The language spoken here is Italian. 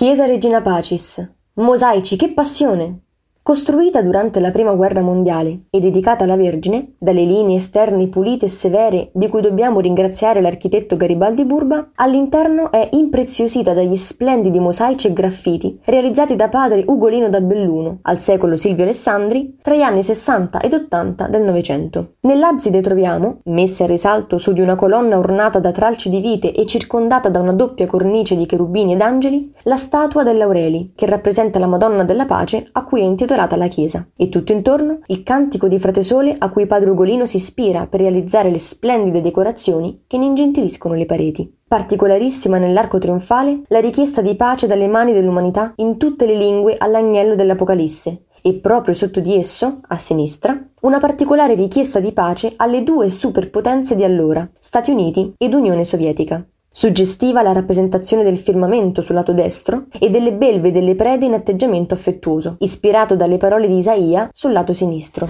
Chiesa Regina Pacis. Mosaici, che passione! Costruita durante la Prima Guerra Mondiale e dedicata alla Vergine, dalle linee esterne pulite e severe di cui dobbiamo ringraziare l'architetto Garibaldi Burba, all'interno è impreziosita dagli splendidi mosaici e graffiti realizzati da padre Ugolino da Belluno, al secolo Silvio Alessandri, tra gli anni 60 ed 80 del Novecento. Nell'abside troviamo, messa a risalto su di una colonna ornata da tralci di vite e circondata da una doppia cornice di cherubini ed angeli, la statua dell'Aureli, che rappresenta la Madonna della Pace a cui è intitolata intitolata alla chiesa, e tutto intorno il cantico di Frate Sole a cui padre Ugolino si ispira per realizzare le splendide decorazioni che ne ingentiliscono le pareti. Particolarissima nell'arco trionfale la richiesta di pace dalle mani dell'umanità in tutte le lingue all'agnello dell'Apocalisse, e proprio sotto di esso, a sinistra, una particolare richiesta di pace alle due superpotenze di allora, Stati Uniti ed Unione Sovietica. Suggestiva la rappresentazione del firmamento sul lato destro e delle belve delle prede in atteggiamento affettuoso, ispirato dalle parole di Isaia sul lato sinistro.